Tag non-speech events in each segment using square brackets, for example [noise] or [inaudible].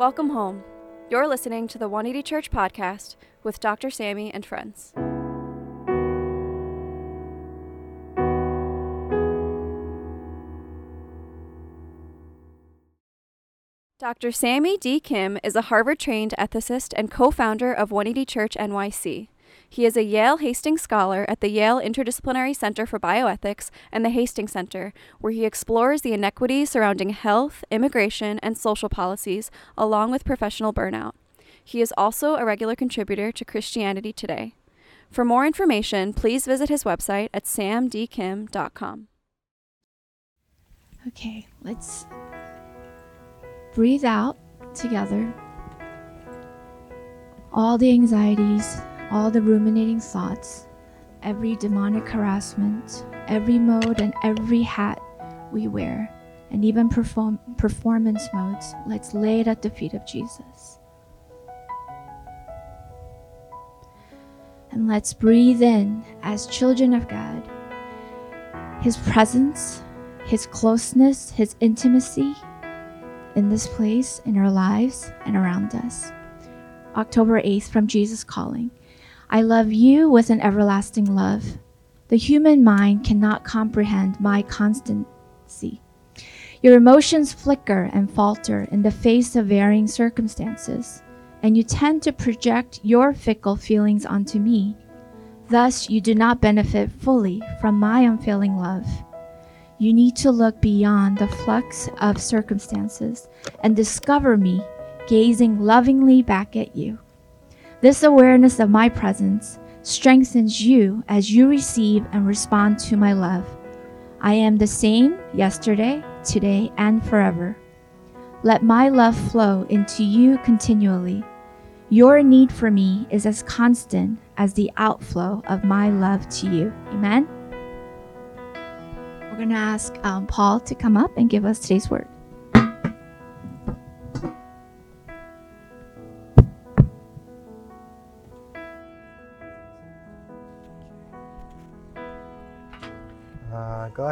Welcome home. You're listening to the 180 Church podcast with Dr. Sammy and friends. Dr. Sammy D. Kim is a Harvard trained ethicist and co founder of 180 Church NYC. He is a Yale Hastings Scholar at the Yale Interdisciplinary Center for Bioethics and the Hastings Center, where he explores the inequities surrounding health, immigration, and social policies, along with professional burnout. He is also a regular contributor to Christianity Today. For more information, please visit his website at samdkim.com. Okay, let's breathe out together all the anxieties, all the ruminating thoughts, every demonic harassment, every mode and every hat we wear, and even perform- performance modes, let's lay it at the feet of Jesus. And let's breathe in as children of God His presence, His closeness, His intimacy in this place, in our lives, and around us. October 8th from Jesus Calling. I love you with an everlasting love. The human mind cannot comprehend my constancy. Your emotions flicker and falter in the face of varying circumstances, and you tend to project your fickle feelings onto me. Thus, you do not benefit fully from my unfailing love. You need to look beyond the flux of circumstances and discover me gazing lovingly back at you. This awareness of my presence strengthens you as you receive and respond to my love. I am the same yesterday, today, and forever. Let my love flow into you continually. Your need for me is as constant as the outflow of my love to you. Amen. We're going to ask um, Paul to come up and give us today's word.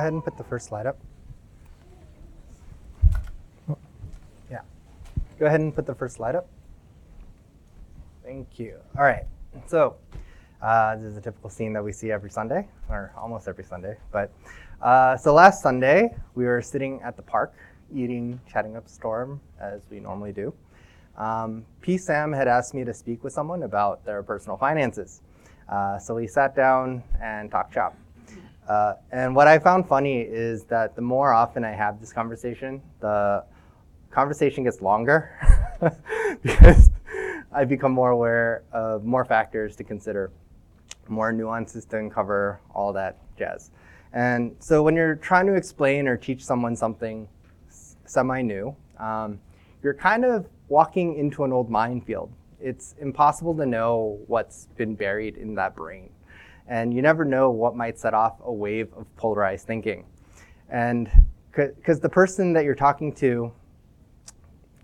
Ahead and put the first slide up. Yeah. Go ahead and put the first slide up. Thank you. All right. So, uh, this is a typical scene that we see every Sunday, or almost every Sunday. But uh, so last Sunday, we were sitting at the park eating, chatting up storm, as we normally do. Um, P. Sam had asked me to speak with someone about their personal finances. Uh, so we sat down and talked shop. Uh, and what I found funny is that the more often I have this conversation, the conversation gets longer [laughs] because I become more aware of more factors to consider, more nuances to uncover, all that jazz. And so when you're trying to explain or teach someone something semi new, um, you're kind of walking into an old minefield. It's impossible to know what's been buried in that brain and you never know what might set off a wave of polarized thinking. And because the person that you're talking to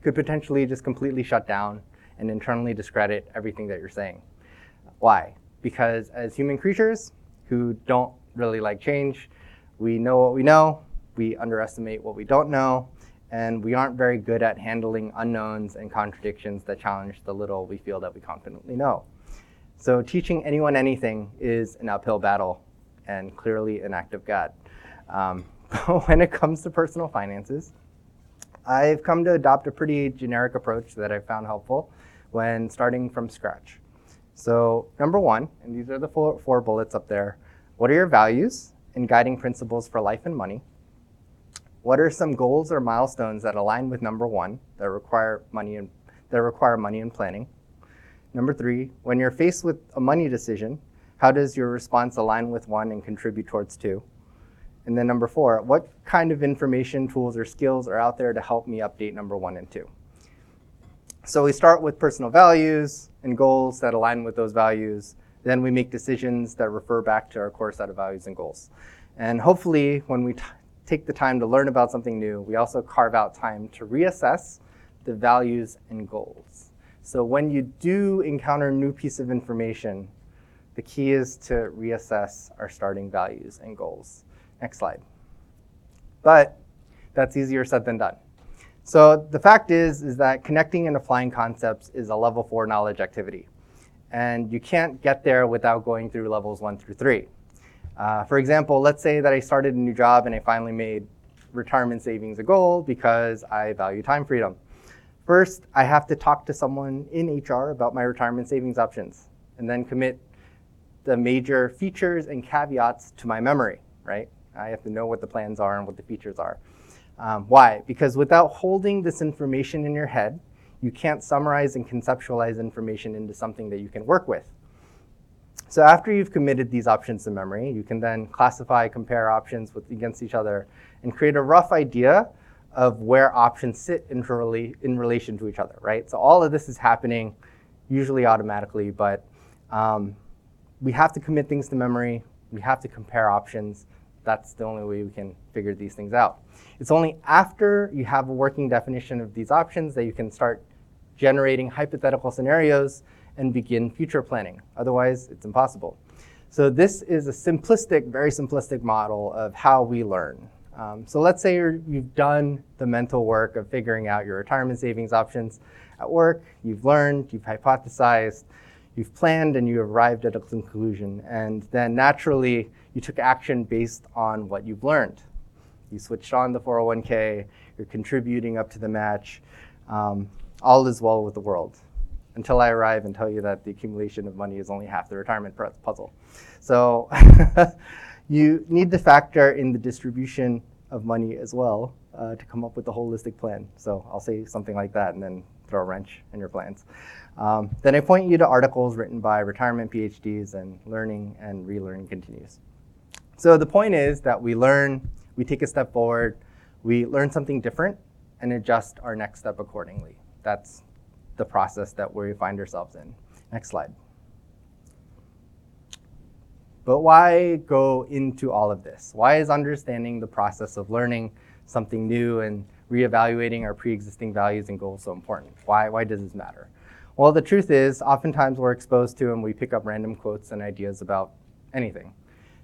could potentially just completely shut down and internally discredit everything that you're saying. Why? Because as human creatures who don't really like change, we know what we know, we underestimate what we don't know, and we aren't very good at handling unknowns and contradictions that challenge the little we feel that we confidently know. So teaching anyone anything is an uphill battle and clearly an act of God. Um, [laughs] but when it comes to personal finances, I've come to adopt a pretty generic approach that I found helpful when starting from scratch. So, number one, and these are the four, four bullets up there what are your values and guiding principles for life and money? What are some goals or milestones that align with number one that require money and that require money and planning? Number three, when you're faced with a money decision, how does your response align with one and contribute towards two? And then number four, what kind of information, tools, or skills are out there to help me update number one and two? So we start with personal values and goals that align with those values. Then we make decisions that refer back to our core set of values and goals. And hopefully, when we t- take the time to learn about something new, we also carve out time to reassess the values and goals. So when you do encounter a new piece of information, the key is to reassess our starting values and goals. Next slide. But that's easier said than done. So the fact is, is that connecting and applying concepts is a level four knowledge activity. And you can't get there without going through levels one through three. Uh, for example, let's say that I started a new job and I finally made retirement savings a goal because I value time freedom. First, I have to talk to someone in HR about my retirement savings options and then commit the major features and caveats to my memory, right? I have to know what the plans are and what the features are. Um, why? Because without holding this information in your head, you can't summarize and conceptualize information into something that you can work with. So after you've committed these options to memory, you can then classify, compare options with, against each other, and create a rough idea of where options sit in, in relation to each other, right? So all of this is happening usually automatically, but um, we have to commit things to memory. We have to compare options. That's the only way we can figure these things out. It's only after you have a working definition of these options that you can start generating hypothetical scenarios and begin future planning. Otherwise, it's impossible. So this is a simplistic, very simplistic model of how we learn. Um, so let's say you have done the mental work of figuring out your retirement savings options at work, you've learned, you've hypothesized, you've planned, and you arrived at a conclusion. And then naturally, you took action based on what you've learned. You switched on the 401k, you're contributing up to the match. Um, all is well with the world until I arrive and tell you that the accumulation of money is only half the retirement puzzle. So [laughs] you need to factor in the distribution of money as well uh, to come up with a holistic plan. So I'll say something like that and then throw a wrench in your plans. Um, then I point you to articles written by retirement PhDs and learning and relearning continues. So the point is that we learn, we take a step forward, we learn something different and adjust our next step accordingly. That's the process that we find ourselves in. Next slide. But why go into all of this? Why is understanding the process of learning something new and reevaluating our pre-existing values and goals so important? Why, why does this matter? Well, the truth is, oftentimes we're exposed to and we pick up random quotes and ideas about anything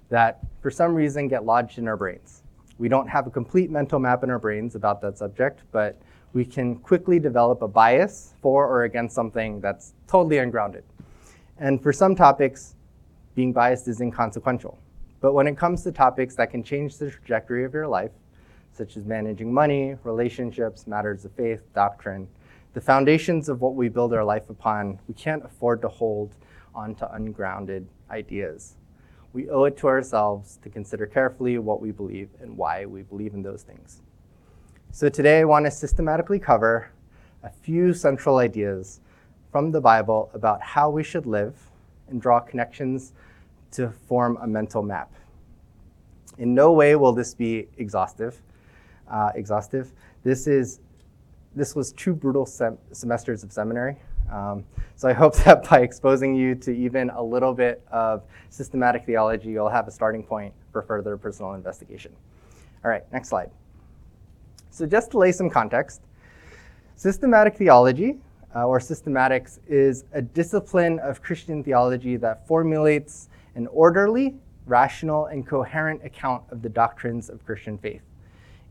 that for some reason get lodged in our brains. We don't have a complete mental map in our brains about that subject, but we can quickly develop a bias for or against something that's totally ungrounded. And for some topics, being biased is inconsequential. But when it comes to topics that can change the trajectory of your life, such as managing money, relationships, matters of faith, doctrine, the foundations of what we build our life upon, we can't afford to hold onto ungrounded ideas. We owe it to ourselves to consider carefully what we believe and why we believe in those things. So today I want to systematically cover a few central ideas from the Bible about how we should live and draw connections to form a mental map. In no way will this be exhaustive. Uh, exhaustive. This is this was two brutal sem- semesters of seminary. Um, so I hope [laughs] that by exposing you to even a little bit of systematic theology, you'll have a starting point for further personal investigation. All right, next slide. So just to lay some context, systematic theology, uh, or systematics, is a discipline of Christian theology that formulates an orderly, rational, and coherent account of the doctrines of Christian faith.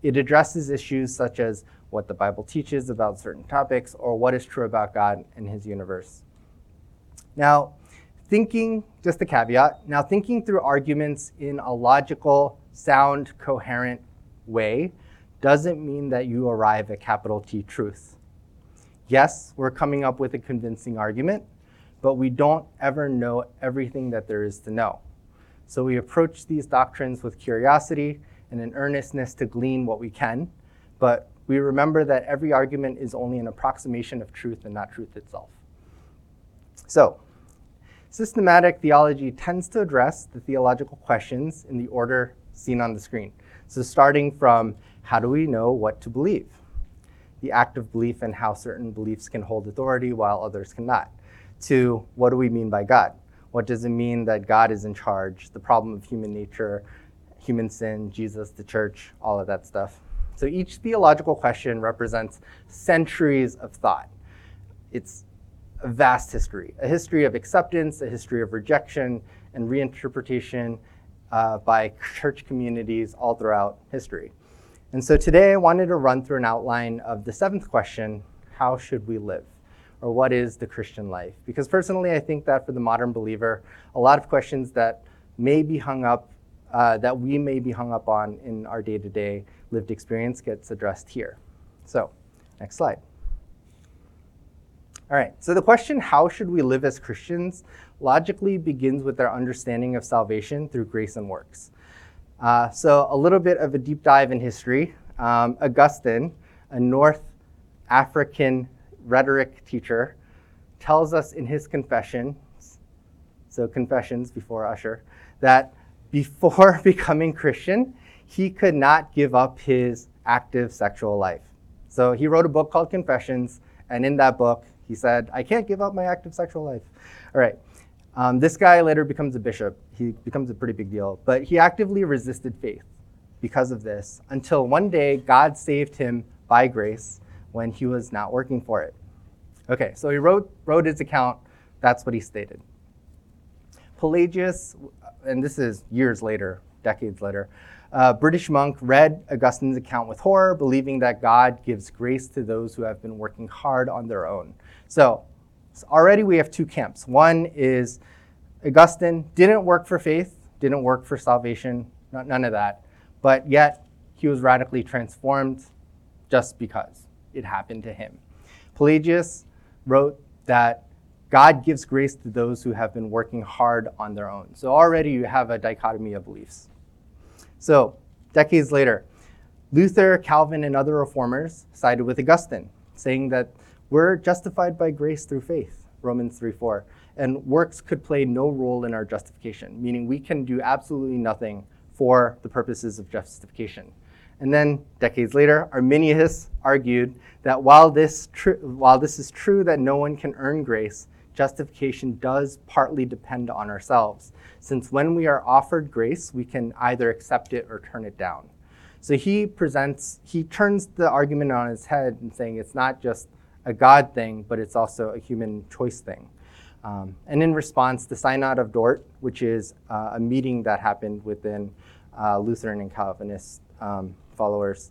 It addresses issues such as what the Bible teaches about certain topics or what is true about God and his universe. Now, thinking, just a caveat, now thinking through arguments in a logical, sound, coherent way doesn't mean that you arrive at capital T truth. Yes, we're coming up with a convincing argument, but we don't ever know everything that there is to know. So we approach these doctrines with curiosity and an earnestness to glean what we can, but we remember that every argument is only an approximation of truth and not truth itself. So, systematic theology tends to address the theological questions in the order seen on the screen. So, starting from how do we know what to believe? The act of belief and how certain beliefs can hold authority while others cannot. To what do we mean by God? What does it mean that God is in charge? The problem of human nature, human sin, Jesus, the church, all of that stuff. So each theological question represents centuries of thought. It's a vast history, a history of acceptance, a history of rejection and reinterpretation uh, by church communities all throughout history. And so today I wanted to run through an outline of the seventh question how should we live? Or what is the Christian life? Because personally, I think that for the modern believer, a lot of questions that may be hung up, uh, that we may be hung up on in our day to day lived experience gets addressed here. So, next slide. All right, so the question, how should we live as Christians, logically begins with our understanding of salvation through grace and works. Uh, so, a little bit of a deep dive in history. Um, Augustine, a North African rhetoric teacher, tells us in his confessions, so confessions before Usher, that before [laughs] becoming Christian, he could not give up his active sexual life. So he wrote a book called Confessions, and in that book, he said, I can't give up my active sexual life. All right. Um, this guy later becomes a bishop. He becomes a pretty big deal. But he actively resisted faith because of this until one day God saved him by grace when he was not working for it. Okay, so he wrote, wrote his account. That's what he stated. Pelagius, and this is years later, decades later, a British monk read Augustine's account with horror, believing that God gives grace to those who have been working hard on their own. So, so already we have two camps. One is Augustine didn't work for faith, didn't work for salvation, not, none of that, but yet he was radically transformed just because it happened to him. Pelagius wrote that God gives grace to those who have been working hard on their own. So already you have a dichotomy of beliefs. So, decades later, Luther, Calvin, and other reformers sided with Augustine, saying that we're justified by grace through faith, Romans 3 4, and works could play no role in our justification, meaning we can do absolutely nothing for the purposes of justification. And then, decades later, Arminius argued that while this, tr- while this is true that no one can earn grace, justification does partly depend on ourselves, since when we are offered grace, we can either accept it or turn it down. So he presents, he turns the argument on its head and saying it's not just a God thing, but it's also a human choice thing. Um, and in response, the Synod of Dort, which is uh, a meeting that happened within uh, Lutheran and Calvinist um, followers,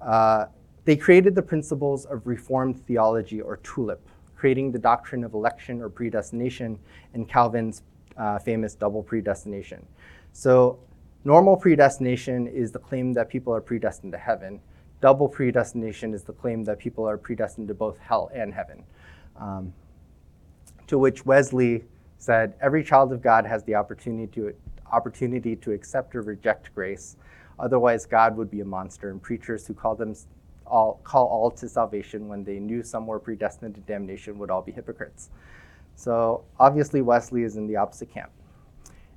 uh, they created the principles of Reformed theology or TULIP, creating the doctrine of election or predestination in Calvin's uh, famous double predestination. So, normal predestination is the claim that people are predestined to heaven. Double predestination is the claim that people are predestined to both hell and heaven. Um, to which Wesley said, Every child of God has the opportunity to, opportunity to accept or reject grace. Otherwise, God would be a monster, and preachers who call them all, call all to salvation when they knew some were predestined to damnation would all be hypocrites. So obviously, Wesley is in the opposite camp.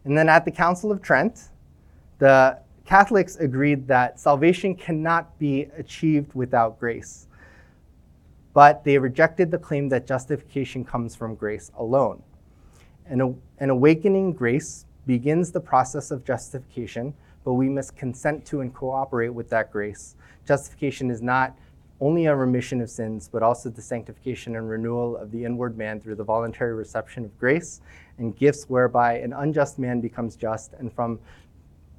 And then at the Council of Trent, the Catholics agreed that salvation cannot be achieved without grace. But they rejected the claim that justification comes from grace alone. An, an awakening grace begins the process of justification, but we must consent to and cooperate with that grace. Justification is not only a remission of sins, but also the sanctification and renewal of the inward man through the voluntary reception of grace and gifts whereby an unjust man becomes just and from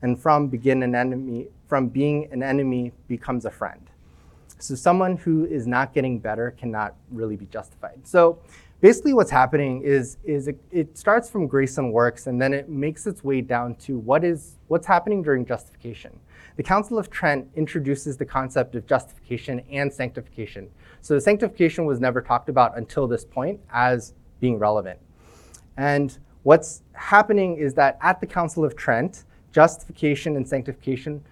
and from begin an enemy from being an enemy becomes a friend. So someone who is not getting better cannot really be justified. So basically what's happening is, is it, it, starts from grace and works and then it makes its way down to what is, what's happening during justification. The Council of Trent introduces the concept of justification and sanctification. So sanctification was never talked about until this point as being relevant. And what's happening is that at the Council of Trent, justification and sanctification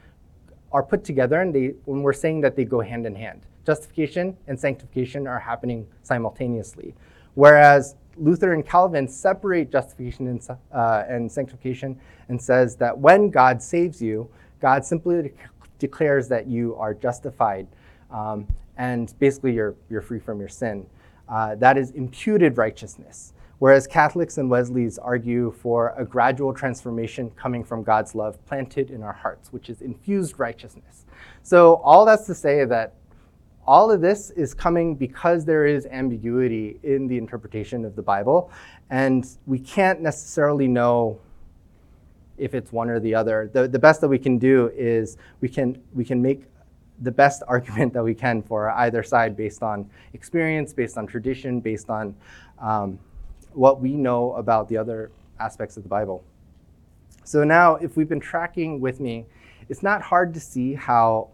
are put together and they, when we're saying that they go hand in hand. Justification and sanctification are happening simultaneously. Whereas Luther and Calvin separate justification and, uh, and sanctification and says that when God saves you, God simply de- declares that you are justified um, and basically you're, you're free from your sin. Uh, that is imputed righteousness. Whereas Catholics and Wesleys argue for a gradual transformation coming from God's love planted in our hearts, which is infused righteousness. So, all that's to say that all of this is coming because there is ambiguity in the interpretation of the Bible, and we can't necessarily know if it's one or the other. The, the best that we can do is we can, we can make the best argument that we can for either side based on experience, based on tradition, based on um, what we know about the other aspects of the Bible. So now, if we've been tracking with me, it's not hard to see how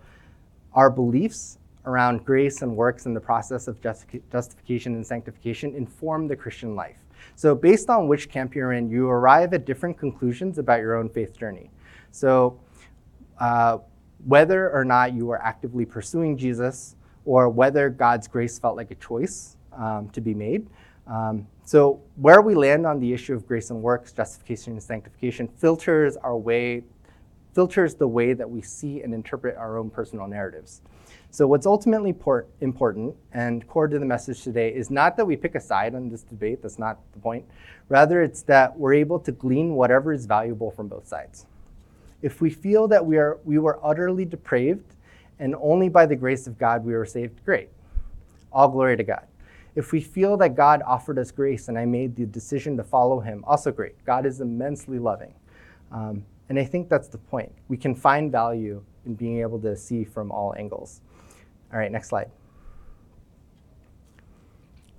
our beliefs around grace and works and the process of justification and sanctification inform the Christian life. So, based on which camp you're in, you arrive at different conclusions about your own faith journey. So, uh, whether or not you are actively pursuing Jesus, or whether God's grace felt like a choice um, to be made. Um, so, where we land on the issue of grace and works, justification and sanctification, filters our way, filters the way that we see and interpret our own personal narratives. So, what's ultimately port- important and core to the message today is not that we pick a side on this debate, that's not the point. Rather, it's that we're able to glean whatever is valuable from both sides. If we feel that we, are, we were utterly depraved and only by the grace of God we were saved, great. All glory to God. If we feel that God offered us grace and I made the decision to follow him, also great. God is immensely loving. Um, and I think that's the point. We can find value in being able to see from all angles. All right, next slide.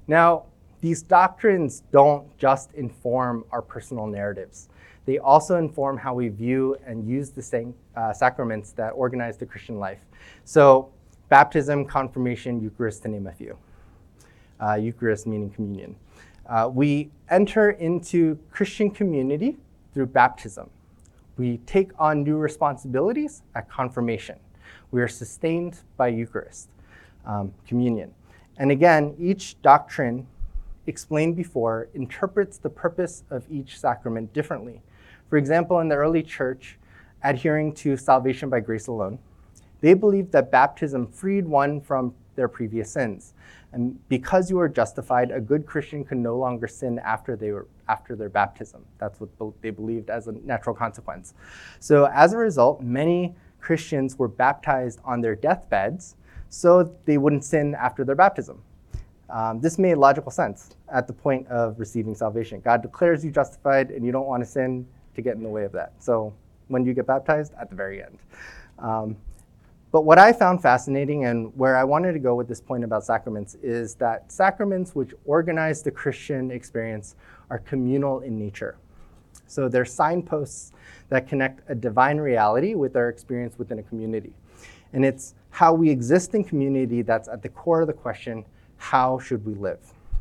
Now, these doctrines don't just inform our personal narratives. They also inform how we view and use the uh, sacraments that organize the Christian life. So, baptism, confirmation, Eucharist, to name a few. Uh, Eucharist meaning communion. Uh, we enter into Christian community through baptism. We take on new responsibilities at confirmation. We are sustained by Eucharist, um, communion. And again, each doctrine explained before interprets the purpose of each sacrament differently. For example, in the early church, adhering to salvation by grace alone, they believed that baptism freed one from their previous sins. And because you are justified, a good Christian can no longer sin after they were after their baptism. That's what they believed as a natural consequence. So as a result, many Christians were baptized on their deathbeds so they wouldn't sin after their baptism. Um, this made logical sense at the point of receiving salvation. God declares you justified and you don't want to sin, to get in the way of that. So when you get baptized, at the very end. Um, but what I found fascinating and where I wanted to go with this point about sacraments is that sacraments which organize the Christian experience are communal in nature. So they're signposts that connect a divine reality with our experience within a community. And it's how we exist in community that's at the core of the question how should we live?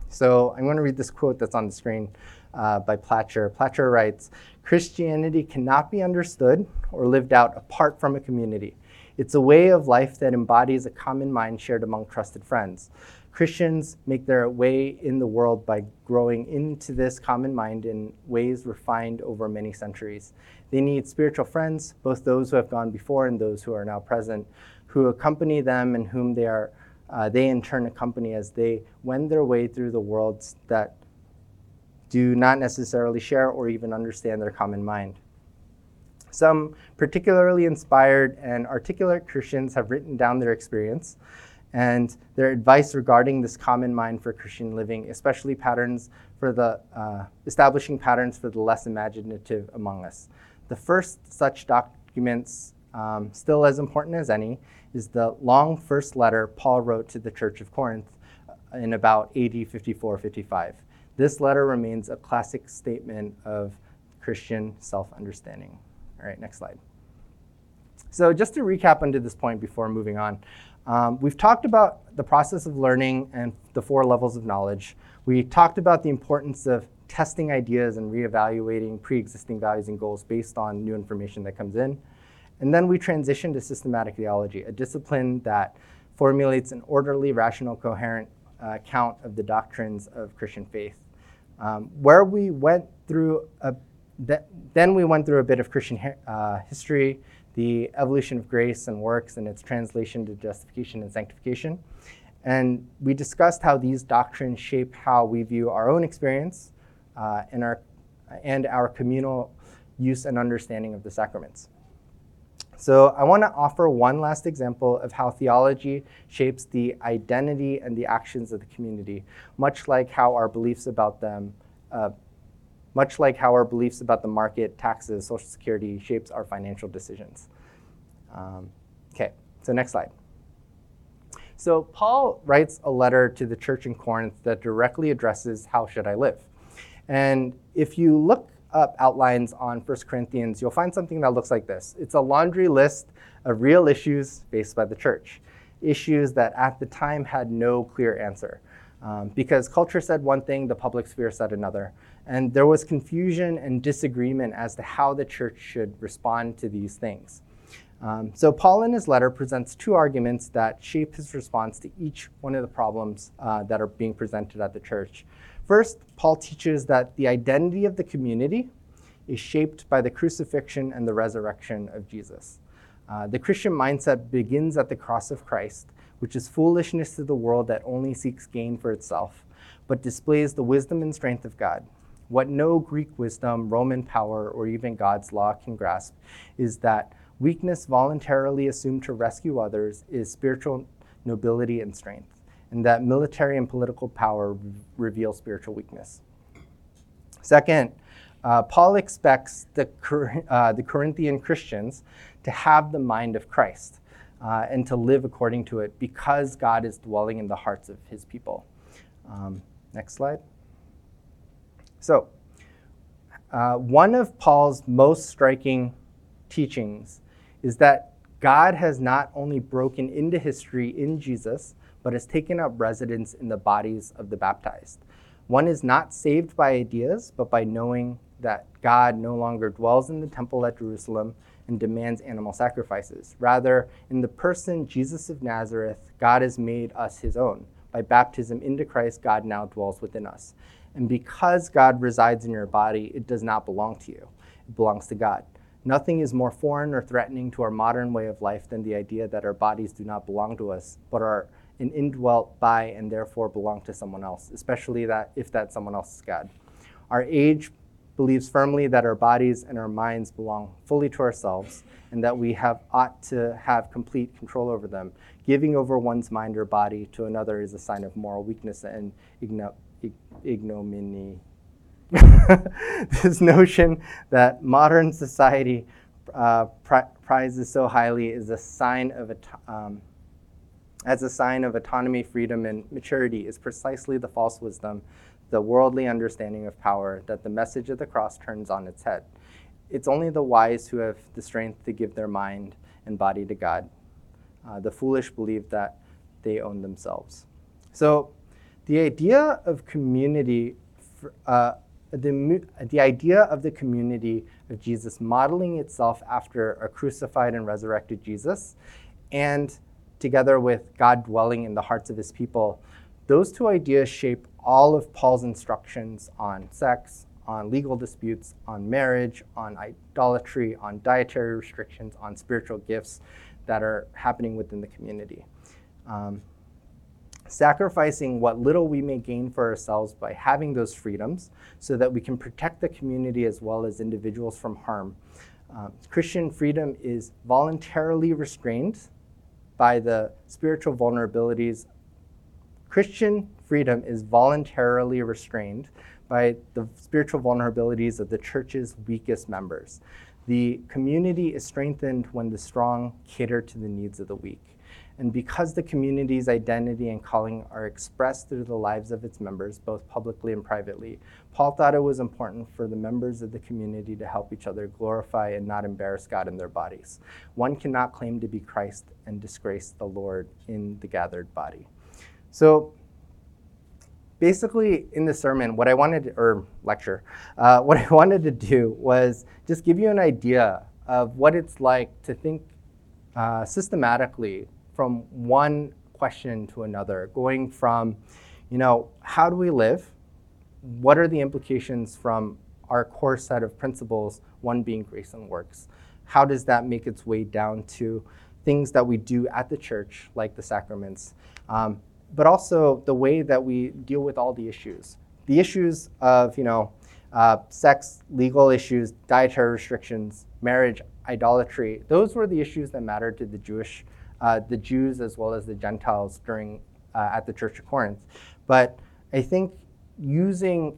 So I'm going to read this quote that's on the screen uh, by Platter. Platter writes Christianity cannot be understood or lived out apart from a community. It's a way of life that embodies a common mind shared among trusted friends. Christians make their way in the world by growing into this common mind in ways refined over many centuries. They need spiritual friends, both those who have gone before and those who are now present, who accompany them and whom they are uh, they in turn accompany as they wend their way through the worlds that do not necessarily share or even understand their common mind. Some particularly inspired and articulate Christians have written down their experience and their advice regarding this common mind for Christian living, especially patterns for the uh, establishing patterns for the less imaginative among us. The first such documents, um, still as important as any, is the long first letter Paul wrote to the Church of Corinth in about AD 54 55. This letter remains a classic statement of Christian self understanding. All right, next slide. So, just to recap under this point before moving on, um, we've talked about the process of learning and the four levels of knowledge. We talked about the importance of testing ideas and reevaluating pre existing values and goals based on new information that comes in. And then we transition to systematic theology, a discipline that formulates an orderly, rational, coherent uh, account of the doctrines of Christian faith. Um, where we went through a, th- then we went through a bit of Christian uh, history, the evolution of grace and works, and its translation to justification and sanctification. And we discussed how these doctrines shape how we view our own experience uh, and, our, and our communal use and understanding of the sacraments. So I want to offer one last example of how theology shapes the identity and the actions of the community, much like how our beliefs about them, uh, much like how our beliefs about the market, taxes, social security shapes our financial decisions. Um, okay, so next slide. So Paul writes a letter to the church in Corinth that directly addresses how should I live. And if you look up outlines on 1 Corinthians, you'll find something that looks like this. It's a laundry list of real issues faced by the church, issues that at the time had no clear answer. Um, because culture said one thing, the public sphere said another. And there was confusion and disagreement as to how the church should respond to these things. Um, so, Paul in his letter presents two arguments that shape his response to each one of the problems uh, that are being presented at the church. First, Paul teaches that the identity of the community is shaped by the crucifixion and the resurrection of Jesus. Uh, the Christian mindset begins at the cross of Christ, which is foolishness to the world that only seeks gain for itself, but displays the wisdom and strength of God. What no Greek wisdom, Roman power, or even God's law can grasp is that Weakness voluntarily assumed to rescue others is spiritual nobility and strength, and that military and political power reveal spiritual weakness. Second, uh, Paul expects the, uh, the Corinthian Christians to have the mind of Christ uh, and to live according to it because God is dwelling in the hearts of his people. Um, next slide. So, uh, one of Paul's most striking teachings is that God has not only broken into history in Jesus, but has taken up residence in the bodies of the baptized. One is not saved by ideas, but by knowing that God no longer dwells in the temple at Jerusalem and demands animal sacrifices. Rather, in the person Jesus of Nazareth, God has made us his own. By baptism into Christ, God now dwells within us. And because God resides in your body, it does not belong to you, it belongs to God. Nothing is more foreign or threatening to our modern way of life than the idea that our bodies do not belong to us, but are an indwelt by and therefore belong to someone else, especially that if that someone else is God. Our age believes firmly that our bodies and our minds belong fully to ourselves and that we have ought to have complete control over them. Giving over one's mind or body to another is a sign of moral weakness and ignominy [laughs] this notion that modern society uh, pri- prizes so highly is a sign of um, as a sign of autonomy, freedom, and maturity is precisely the false wisdom, the worldly understanding of power that the message of the cross turns on its head. It's only the wise who have the strength to give their mind and body to God. Uh, the foolish believe that they own themselves. So, the idea of community uh, the, the idea of the community of Jesus modeling itself after a crucified and resurrected Jesus, and together with God dwelling in the hearts of his people, those two ideas shape all of Paul's instructions on sex, on legal disputes, on marriage, on idolatry, on dietary restrictions, on spiritual gifts that are happening within the community. Um, sacrificing what little we may gain for ourselves by having those freedoms so that we can protect the community as well as individuals from harm. Um, Christian freedom is voluntarily restrained by the spiritual vulnerabilities. Christian freedom is voluntarily restrained by the spiritual vulnerabilities of the church's weakest members. The community is strengthened when the strong cater to the needs of the weak. And because the community's identity and calling are expressed through the lives of its members, both publicly and privately, Paul thought it was important for the members of the community to help each other glorify and not embarrass God in their bodies. One cannot claim to be Christ and disgrace the Lord in the gathered body. So, basically, in the sermon, what I wanted to, or lecture, uh, [laughs] what I wanted to do was just give you an idea of what it's like to think uh, systematically from one question to another, going from, you know, how do we live? What are the implications from our core set of principles, one being grace and works? How does that make its way down to things that we do at the church, like the sacraments, um, but also the way that we deal with all the issues? The issues of, you know, uh, sex, legal issues, dietary restrictions, marriage, idolatry, those were the issues that mattered to the Jewish uh, the Jews as well as the Gentiles during uh, at the Church of Corinth. But I think using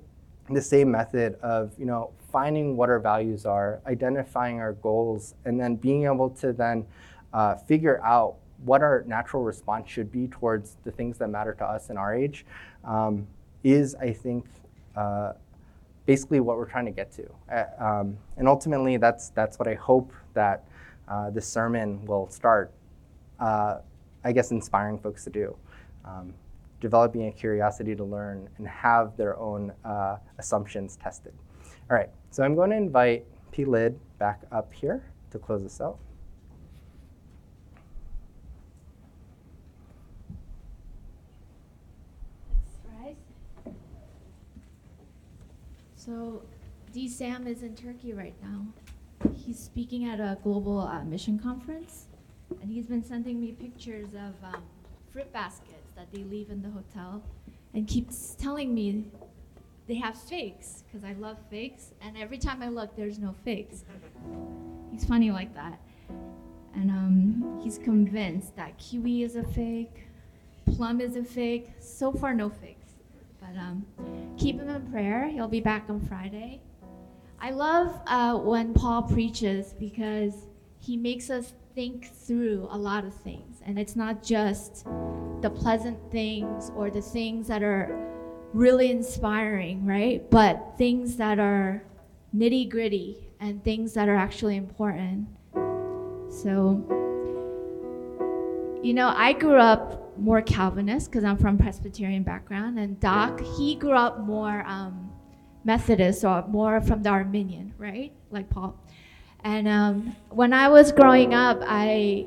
the same method of you know finding what our values are, identifying our goals, and then being able to then uh, figure out what our natural response should be towards the things that matter to us in our age um, is, I think, uh, basically what we're trying to get to. Uh, um, and ultimately, that's, that's what I hope that uh, this sermon will start, uh, I guess, inspiring folks to do. Um, developing a curiosity to learn and have their own uh, assumptions tested. All right, so I'm going to invite P. Lid back up here to close this out. So, D. Sam is in Turkey right now. He's speaking at a global uh, mission conference, and he's been sending me pictures of um, fruit baskets that they leave in the hotel, and keeps telling me they have fakes because I love fakes. and every time I look, there's no fakes. He's funny like that, and um, he's convinced that kiwi is a fake, plum is a fake. So far, no fakes. But um, keep him in prayer. He'll be back on Friday. I love uh, when Paul preaches because he makes us think through a lot of things. And it's not just the pleasant things or the things that are really inspiring, right? But things that are nitty gritty and things that are actually important. So, you know, I grew up more Calvinist because I'm from Presbyterian background, and Doc he grew up more um, Methodist or more from the Arminian, right? Like Paul. And um, when I was growing up, I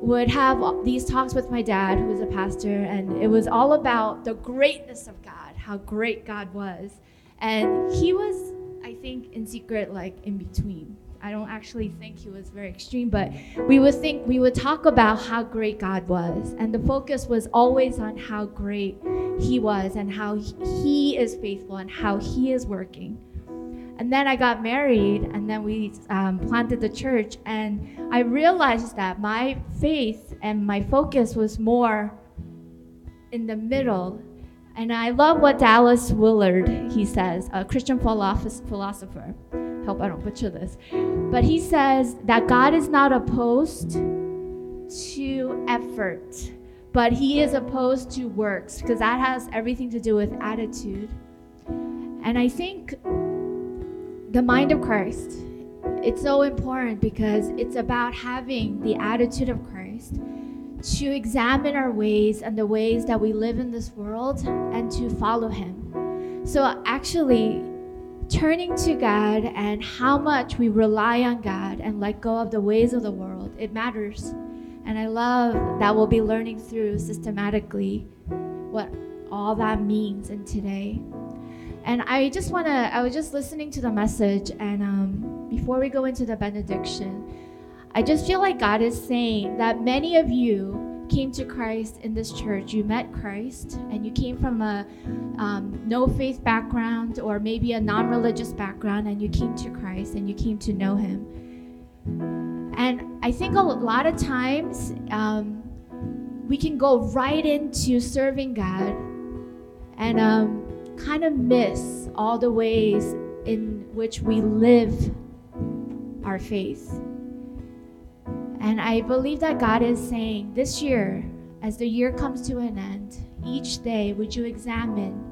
would have these talks with my dad, who was a pastor, and it was all about the greatness of God, how great God was. And he was, I think, in secret, like in between. I don't actually think he was very extreme, but we would think we would talk about how great God was, and the focus was always on how great He was and how He is faithful and how He is working. And then I got married, and then we um, planted the church, and I realized that my faith and my focus was more in the middle. And I love what Dallas Willard he says, a Christian philosopher hope I don't butcher this. But he says that God is not opposed to effort, but he is opposed to works because that has everything to do with attitude. And I think the mind of Christ, it's so important because it's about having the attitude of Christ to examine our ways and the ways that we live in this world and to follow him. So actually, turning to God and how much we rely on God and let go of the ways of the world, it matters. And I love that we'll be learning through systematically what all that means in today. And I just want to, I was just listening to the message, and um, before we go into the benediction, I just feel like God is saying that many of you came to Christ in this church, you met Christ, and you came from a um, no faith background or maybe a non religious background, and you came to Christ and you came to know Him. And I think a lot of times um, we can go right into serving God and um, kind of miss all the ways in which we live our faith. And I believe that God is saying this year, as the year comes to an end, each day, would you examine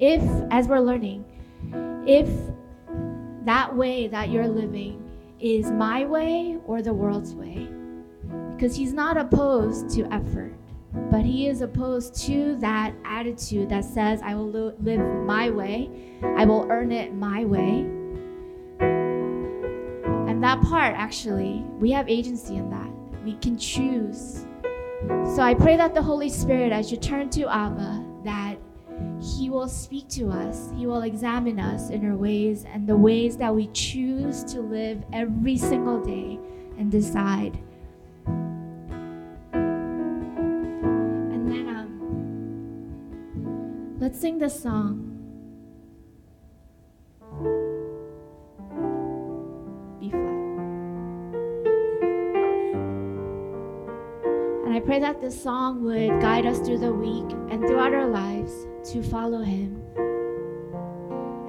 if, as we're learning, if that way that you're living is my way or the world's way? Because He's not opposed to effort, but He is opposed to that attitude that says, I will live my way, I will earn it my way And that part, actually, we have agency in that. We can choose. So I pray that the Holy Spirit, as you turn to Abba, that He will speak to us. He will examine us in our ways and the ways that we choose to live every single day and decide. Let's sing this song. B flat. And I pray that this song would guide us through the week and throughout our lives to follow Him.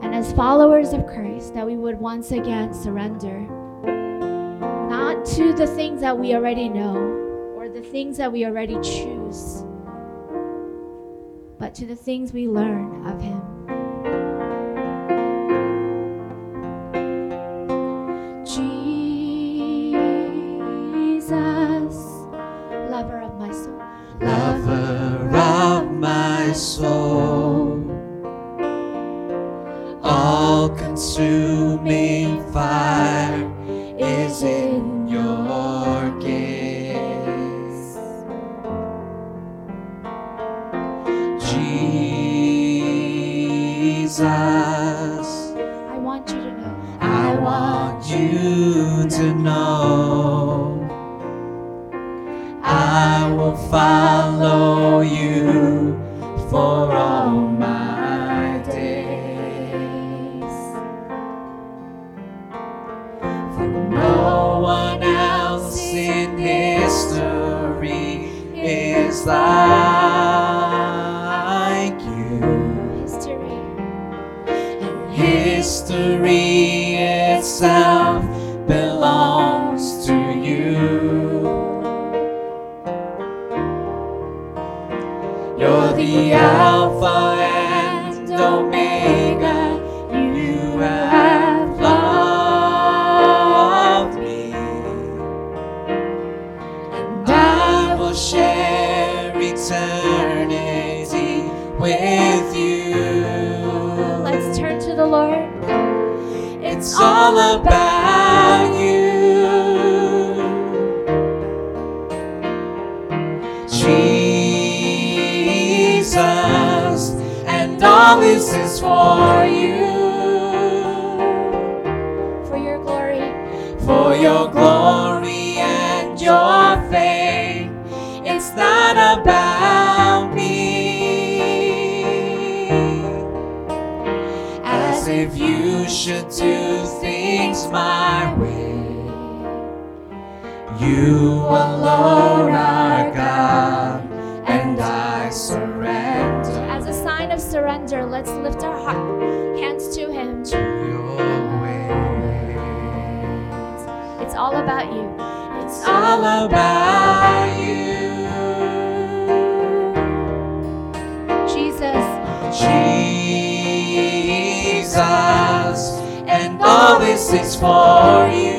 And as followers of Christ, that we would once again surrender not to the things that we already know or the things that we already choose, to the things we learn of Him. Jesus. I want you to know. I want you to know I will follow you for all It's all about you. Jesus, and all this is for you. For your glory. For your glory and your fame, it's not about me. As if you should do things my way. You alone are God, and I surrender As a sign of surrender, let's lift our heart, hands to Him. to your ways. It's all about you. It's It's all about is for you.